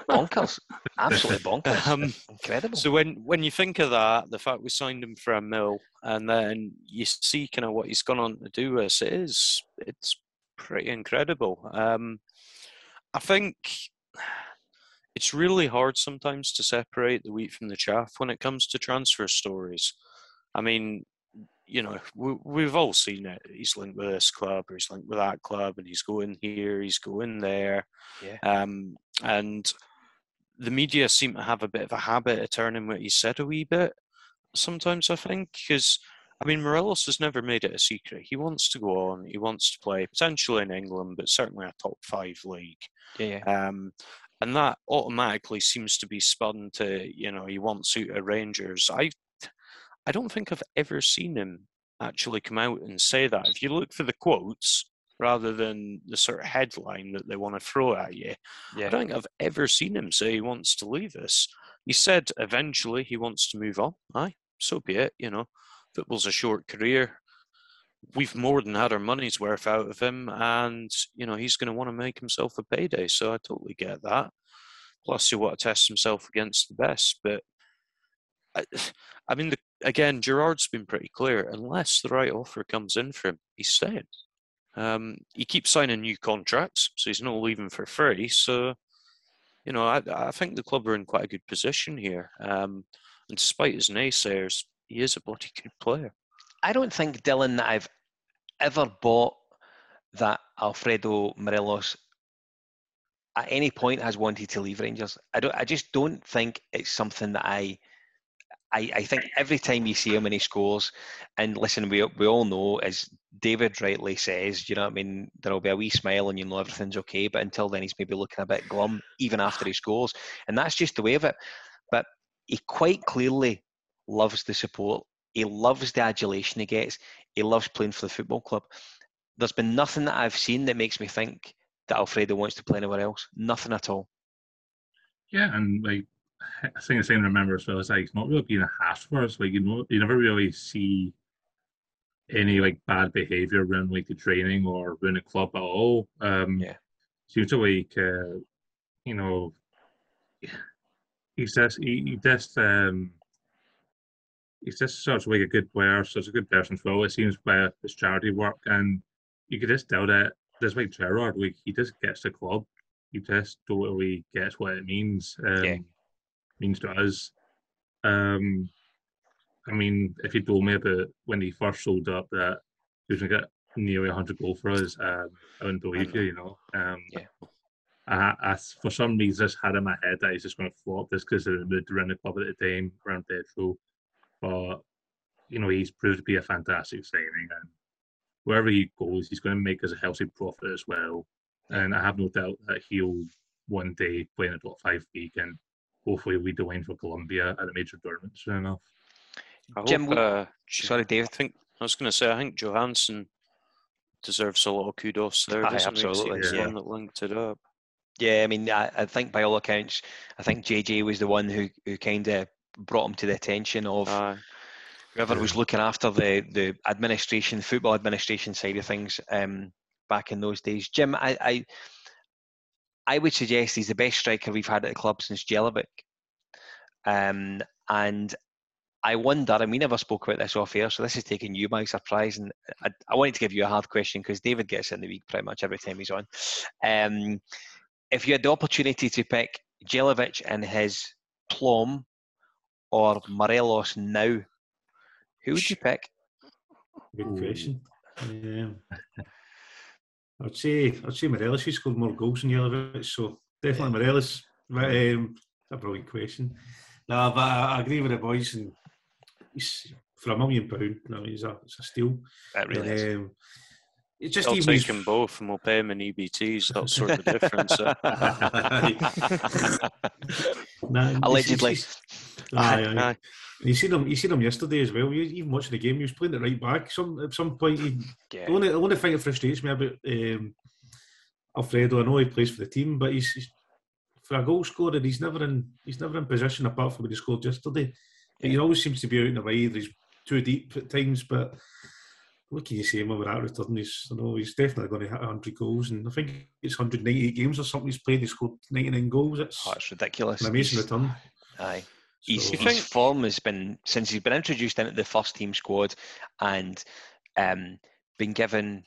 bonkers, absolutely bonkers, Um, incredible. So when when you think of that, the fact we signed him for a mil, and then you see kind of what he's gone on to do with us, it is it's pretty incredible. Um, I think it's really hard sometimes to separate the wheat from the chaff when it comes to transfer stories. I mean, you know, we, we've all seen it. He's linked with this club, or he's linked with that club, and he's going here, he's going there. Yeah. Um, and the media seem to have a bit of a habit of turning what he said a wee bit. Sometimes I think because I mean Morelos has never made it a secret. He wants to go on. He wants to play potentially in England, but certainly a top five league. Yeah, yeah. Um, and that automatically seems to be spun to you know he wants out of Rangers. I I don't think I've ever seen him actually come out and say that. If you look for the quotes rather than the sort of headline that they want to throw at you, I don't think I've ever seen him say he wants to leave us. He said eventually he wants to move on. Aye, so be it. You know, football's a short career. We've more than had our money's worth out of him, and you know he's going to want to make himself a payday. So I totally get that. Plus, he want to test himself against the best. But I, I mean, the, again, Gerrard's been pretty clear. Unless the right offer comes in for him, he's staying. Um, he keeps signing new contracts, so he's not leaving for free. So, you know, I, I think the club are in quite a good position here. Um, and despite his naysayers, he is a bloody good player. I don't think Dylan that I've ever bought that Alfredo Morelos at any point has wanted to leave Rangers. I don't. I just don't think it's something that I. I, I think every time you see him and he scores, and listen, we we all know as David rightly says, you know, what I mean, there'll be a wee smile and you know everything's okay. But until then, he's maybe looking a bit glum even after he scores, and that's just the way of it. But he quite clearly loves the support. He loves the adulation he gets. He loves playing for the football club. There's been nothing that I've seen that makes me think that Alfredo wants to play anywhere else. Nothing at all. Yeah, and like I think the same to remember as well is like it's not really being a hash for us. Like you know, you never really see any like bad behavior around like the training or around the club at all. Um, yeah, seems to like uh, you know he's just he, he just um he's just such like a good player, such a good person as well. It seems by his charity work, and you could just tell that just like Gerrard, like he just gets the club. He just totally gets what it means. Um, Yeah. Means to us. Um, I mean, if you told me about when he first showed up that he was gonna get nearly 100 goals for us, um, I wouldn't believe you. You know. Um, yeah. I, I, for some reason, I just had in my head that he's just going to flop this because of the mood around the club at the time, around Pedro. But, you know, he's proved to be a fantastic signing. And wherever he goes, he's going to make us a healthy profit as well. And I have no doubt that he'll one day play in a top five league and hopefully lead the line for Colombia at a major tournament soon enough. I Jim, hope, uh, sorry, David. I think I was going to say I think Johansson deserves a lot of kudos there. Aye, doesn't absolutely, He was the yeah. one that linked it up. Yeah, I mean, I, I think by all accounts, I think JJ was the one who, who kind of brought him to the attention of whoever was looking after the, the administration, football administration side of things um, back in those days. Jim, I, I I would suggest he's the best striker we've had at the club since Jelavic. Um, and I wonder, and we never spoke about this off air, so this is taking you by surprise. And I, I wanted to give you a hard question because David gets in the week pretty much every time he's on. Um, if you had the opportunity to pick Jelavic and his plum or Morelos now, who would you pick? Good question. Um, I'd say I'd say Morelos he scored more goals than Jelavic, so definitely Morelos. But, um, a brilliant question. No, but I, I agree with the boys, and he's for a million pound. No, he's a it's a steal. That really and, is. um, it's just I'll even take them both and we'll pay them in EBTs. That's sort of the difference. Nah, Allegedly. Aye, aye. Aye. You seen him. You seen him yesterday as well. You even watching the game. He was playing it right back. Some at some point. He, Yeah. the, only, the only thing that frustrates me about um, Alfredo, I know he plays for the team, but he's, he's for a goal scorer. He's never in. He's never in position apart from when he scored yesterday. He always seems to be out in the wide. He's too deep at times, but. What can you say him about that return? He's, I know he's definitely going to hit 100 goals, and I think it's 198 games or something he's played. He scored 99 goals. It's, Oh, it's ridiculous. an amazing return. Aye. His, So- his form has been since he's been introduced into the first team squad and um, been given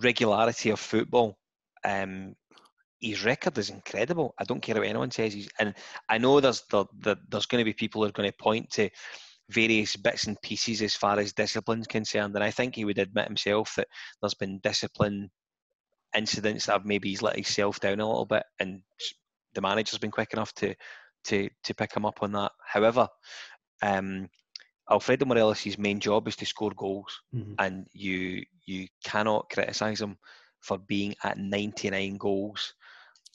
regularity of football. Um, his record is incredible. I don't care what anyone says. He's, and I know there's there, there, there's going to be people who are going to point to various bits and pieces as far as discipline's concerned, and I think he would admit himself that there's been discipline incidents that have maybe he's let himself down a little bit, and the manager's been quick enough to to to pick him up on that. However, um, Alfredo Morelos' main job is to score goals, Mhm. and you you cannot criticise him for being at 99 goals,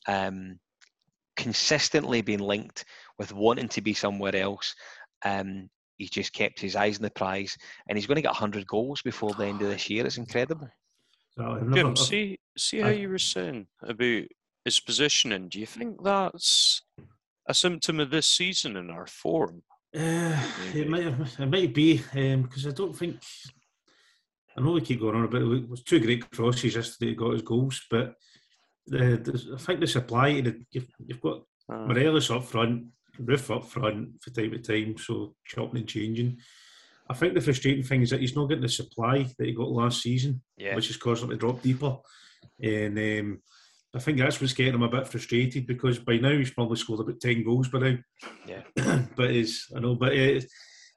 um, consistently being linked with wanting to be somewhere else. Um, he's just kept his eyes on the prize, and he's going to get 100 goals before the end of this year. It's incredible. So Jim, see, see how I- you were saying about his positioning. Do you think that's a symptom of this season in our form? Uh, it might it might be because I don't think I know we keep going on about it. It was two great crosses yesterday got his goals, but the, the I think the supply the, you've, you've got Uh, Morelos up front, Roofe up front for time to time, so chopping and changing. I think the frustrating thing is that he's not getting the supply that he got last season, Yeah. which has caused him to drop deeper. And um, I think that's what's getting him a bit frustrated because by now he's probably scored about ten goals by now. Yeah. but it's I know, but it's,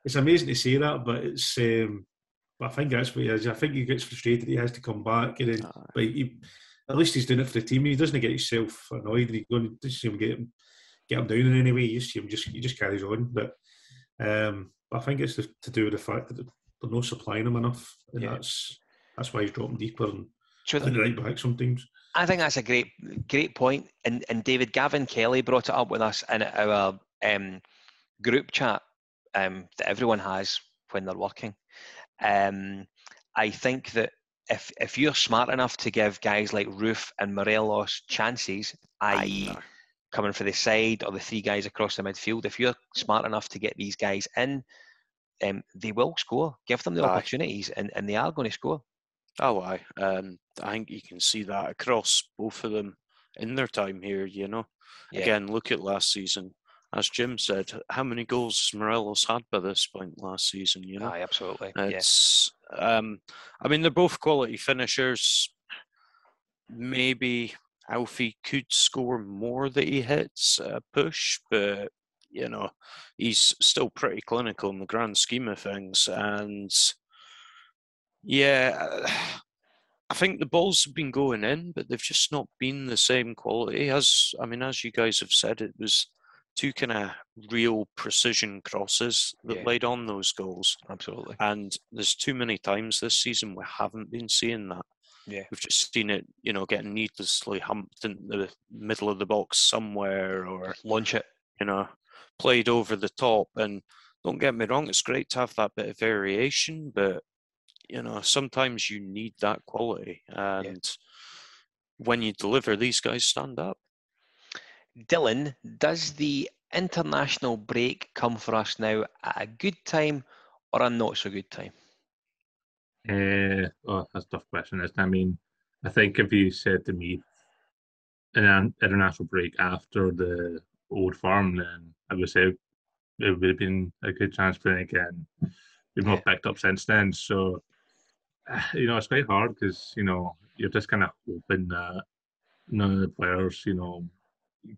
it's amazing to say that. But it's um, but I think that's what he is. I think he gets frustrated. He has to come back, and then, but he, at least he's doing it for the team. He doesn't get himself annoyed, and he going to see him get him get him down in any way. You see him just he just carries on. But um, but I think it's to to do with the fact that they're not supplying him enough, and Yeah. that's that's why he's dropping deeper and putting it right back sometimes. I think that's a great, great point. And and David Gavin Kelly brought it up with us in our um, group chat um, that everyone has when they're working. Um, I think that if if you're smart enough to give guys like Roofe and Morelos chances, i.e., coming for the side or the three guys across the midfield, if you're smart enough to get these guys in, um, they will score. Give them the Aye. opportunities, and, and they are going to score. Oh, aye. Um, I think you can see that across both of them in their time here, you know. Yeah. Again, look at last season. As Jim said, how many goals Morelos had by this point last season, you know? Aye, absolutely. yeah. Um, I mean, they're both quality finishers. Maybe Alfie could score more that he hits a push, but you know, he's still pretty clinical in the grand scheme of things. And yeah, I think the balls have been going in, but they've just not been the same quality. As I mean, as you guys have said, it was two kind of real precision crosses that Yeah. laid on those goals. Absolutely. And there's too many times this season we haven't been seeing that. Yeah. We've just seen it, you know, getting needlessly humped in the middle of the box somewhere or launch it, you know, played over the top. And don't get me wrong, it's great to have that bit of variation, but you know, sometimes you need that quality. And when you deliver, these guys stand up. Dylan, does the international break come for us now at a good time or a not so good time? Uh, oh, that's a tough question. Isn't it? I mean, I think if you said to me an international break after the Old Firm, then I would say it would have been a good chance for it again. We've not picked up since then, so you know it's quite hard because you know you're just kind of hoping that none of the players, you know,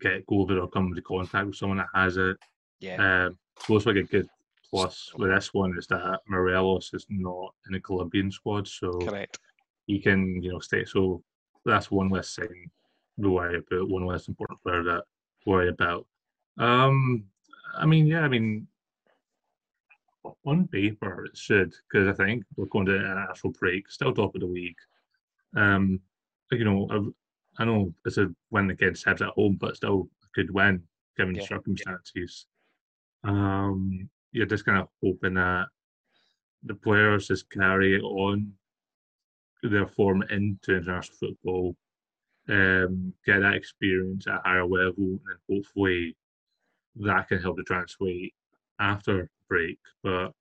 get COVID or come into contact with someone that has it. Yeah. Um, looks like a good plus with this one is that Morelos is not in the Colombian squad, so Correct. he can you know stay. So that's one less thing to worry about, one less important player that worry about. Um, I mean, yeah, I mean, on paper it should because I think we're going to an actual break, still top of the league. Um, you know, I, I know it's a win against Hibs at home, but still a good win given Yeah. the circumstances. Um, you're just kind of hoping that the players just carry on their form into international football, um, get that experience at a higher level, and hopefully that can help to translate after break. But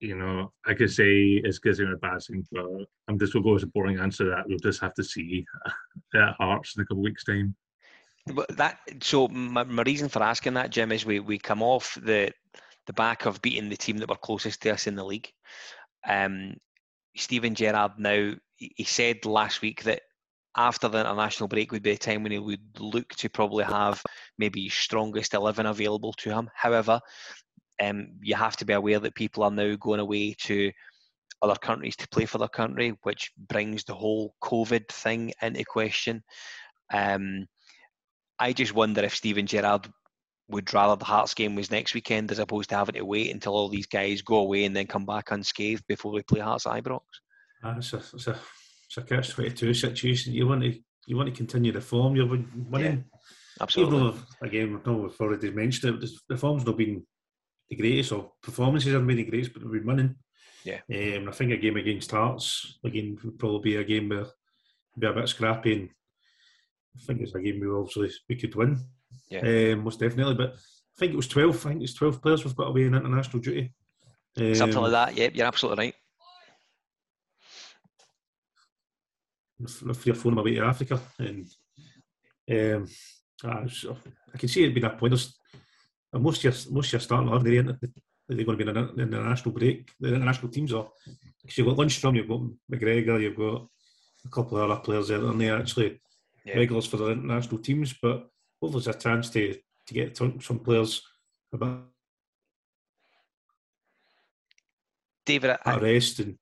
you know, I could say it's in a bad thing, but I'm just going to go with a boring answer that we'll just have to see at Hearts in a couple weeks' time. But that so my, my reason for asking that, Jim, is we we come off the the back of beating the team that were closest to us in the league. Um, Steven Gerrard now he said last week that after the international break would be a time when he would look to probably have maybe strongest eleven available to him. However, um, you have to be aware that people are now going away to other countries to play for their country, which brings the whole COVID thing into question. Um, I just wonder if Steven Gerrard would rather the Hearts game was next weekend as opposed to having to wait until all these guys go away and then come back unscathed before we play Hearts at Ibrox. Ah, it's a it's a it's a catch twenty two situation. You want to you want to continue the form. You're win- winning. absolutely. Even though again, we've already mentioned it, the form's not been the greatest, or performances haven't been the greatest, but we've been winning. Yeah. Um, I think a game against Hearts again would probably be a game where be a bit scrappy, and I think it's a game we obviously we could win. Yeah. Um, most definitely. But I think it was twelve. I think it's twelve players we've got away in international duty. Something Um, like that. Yep, you're absolutely right. three or four of them away to Africa, and um, ah, so I can see it being a point. There's, uh, most of your most of your starting eleven, they're, they're going to be in an in an international break. The international teams are because you've got Lundstram, you've got McGregor, you've got a couple of other players there, and they're actually Yeah. regulars for the international teams. But hopefully, there's a chance to to get some, players about David, I, rest and.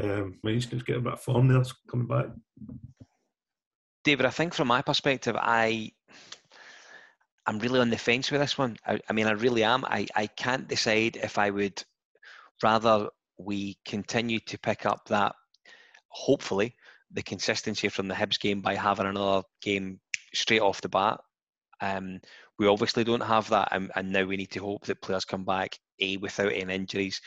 Um, we need to get a bit of form there coming back. David, I think from my perspective, I I'm really on the fence with this one. I, I mean, I really am. I, I can't decide if I would rather we continue to pick up that, hopefully, the consistency from the Hibs game by having another game straight off the bat. Um, we obviously don't have that, and, and now we need to hope that players come back a without any injuries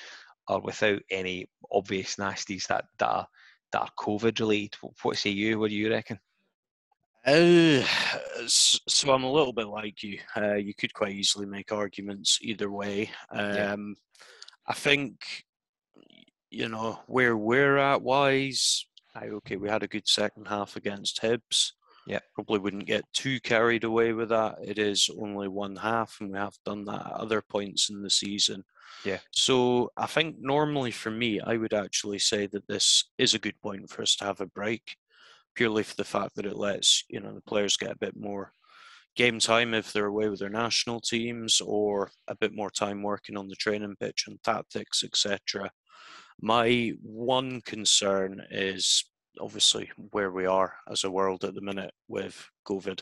or without any obvious nasties that that are that are COVID related. What say you? What do you reckon? Uh, so I'm a little bit like you. Uh, you could quite easily make arguments either way. Um, I think, you know, where we're at wise, I, okay, we had a good second half against Hibs. Yeah. Probably wouldn't get too carried away with that. It is only one half, and we have done that at other points in the season. Yeah. So I think normally for me, I would actually say that this is a good point for us to have a break purely for the fact that it lets you know the players get a bit more game time if they're away with their national teams or a bit more time working on the training pitch and tactics etc my one concern is obviously where we are as a world at the minute with covid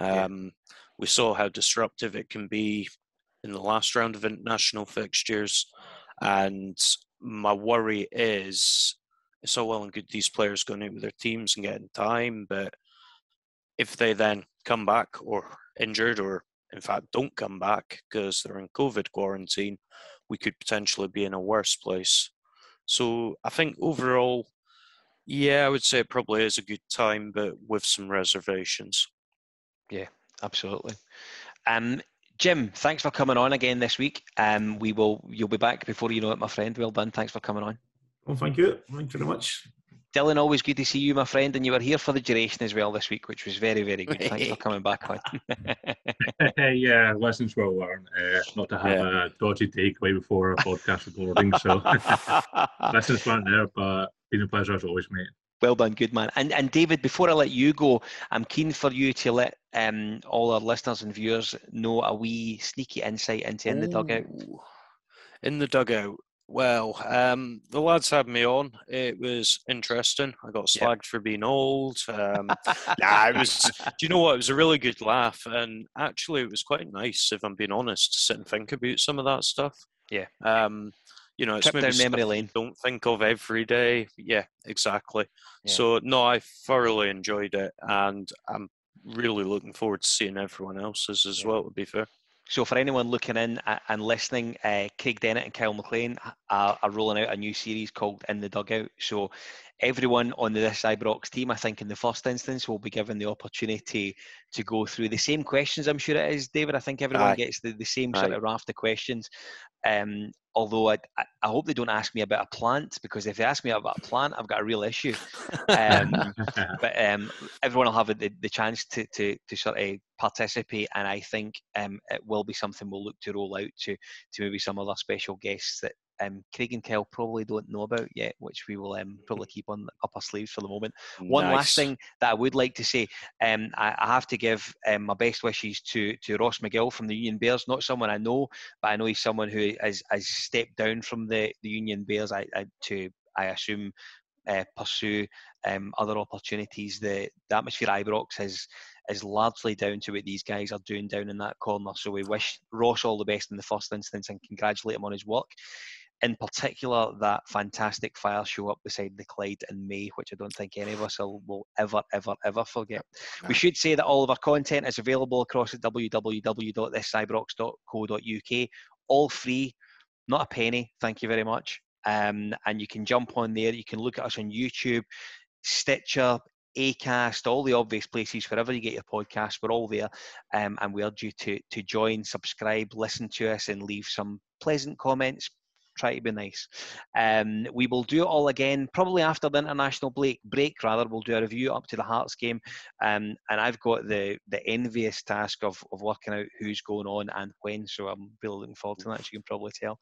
Yeah. um, we saw how disruptive it can be in the last round of international fixtures and my worry is it's all well and good these players going out with their teams and getting time, but if they then come back or injured or in fact don't come back because they're in COVID quarantine, we could potentially be in a worse place. So I think overall, yeah, I would say it probably is a good time, but with some reservations. Yeah, absolutely. Um, Jim, thanks for coming on again this week. Um, we will. You'll be back before you know it, my friend. Well done. Thanks for coming on. Well, thank you. Thank you very much. Dylan, always good to see you, my friend. And you were here for the duration as well this week, which was very, very good. Thanks for coming back on. yeah, lessons well learned. Uh, not to have Yeah. a dodgy takeaway before a podcast recording. So lessons learned there, but been a pleasure as always, mate. Well done, good man. And and David, before I let you go, I'm keen for you to let um, all our listeners and viewers know a wee sneaky insight into in the dugout. In the dugout, Well, um, the lads had me on. It was interesting. I got slagged for being old. Um, nah, it was. Do you know what? It was a really good laugh, and actually, it was quite nice, if I'm being honest, to sit and think about some of that stuff. Yeah. Um, you know, it's Trip maybe memory lane. Don't think of every day. Yeah, exactly. Yeah. So no, I thoroughly enjoyed it, and I'm really looking forward to seeing everyone else's as yeah. well. To be fair. So for anyone looking in and listening, uh, Craig Dennett and Kyle McLean are, are, rolling out a new series called In the Dugout. So everyone on the This Ibrox team, I think in the first instance, will be given the opportunity to go through the same questions. I'm sure it is, David. I think everyone Aye. gets the, the same sort of raft of questions. Um, although I, I hope they don't ask me about a plant because if they ask me about a plant, I've got a real issue. Um, but um, everyone will have the, the chance to, to, to sort of participate, and I think um, it will be something we'll look to roll out to to maybe some other special guests that um, Craig and Kyle probably don't know about yet, which we will um, probably keep on up our sleeves for the moment. One last thing that I would like to say, um, I, I, have to give um, my best wishes to to Ross McGill from the Union Bears. Not someone I know, but I know he's someone who has, has stepped down from the, the Union Bears I, I, to, I assume, uh, pursue um, other opportunities. The, the atmosphere Ibrox is is largely down to what these guys are doing down in that corner. So we wish Ross all the best in the first instance and congratulate him on his work in particular that fantastic fire show up beside the Clyde in May, which I don't think any of us will, will ever, ever, ever forget. No. We should say that all of our content is available across at www.thisibrox.co.uk, all free, not a penny. Thank you very much. Um, and you can jump on there. You can look at us on YouTube, Stitcher, Acast, all the obvious places, wherever you get your podcast, we're all there. Um, and we urge you to, to join, subscribe, listen to us, and leave some pleasant comments, try to be nice. Um, we will do it all again, probably after the international break. Break rather, we'll do a review up to the Hearts game, um, and I've got the the envious task of, of working out who's going on and when. So I'm looking forward to that. As you can probably tell.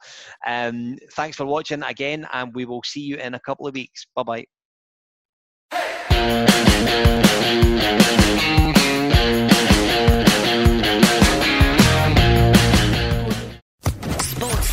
Um, thanks for watching again, and we will see you in a couple of weeks. Bye bye.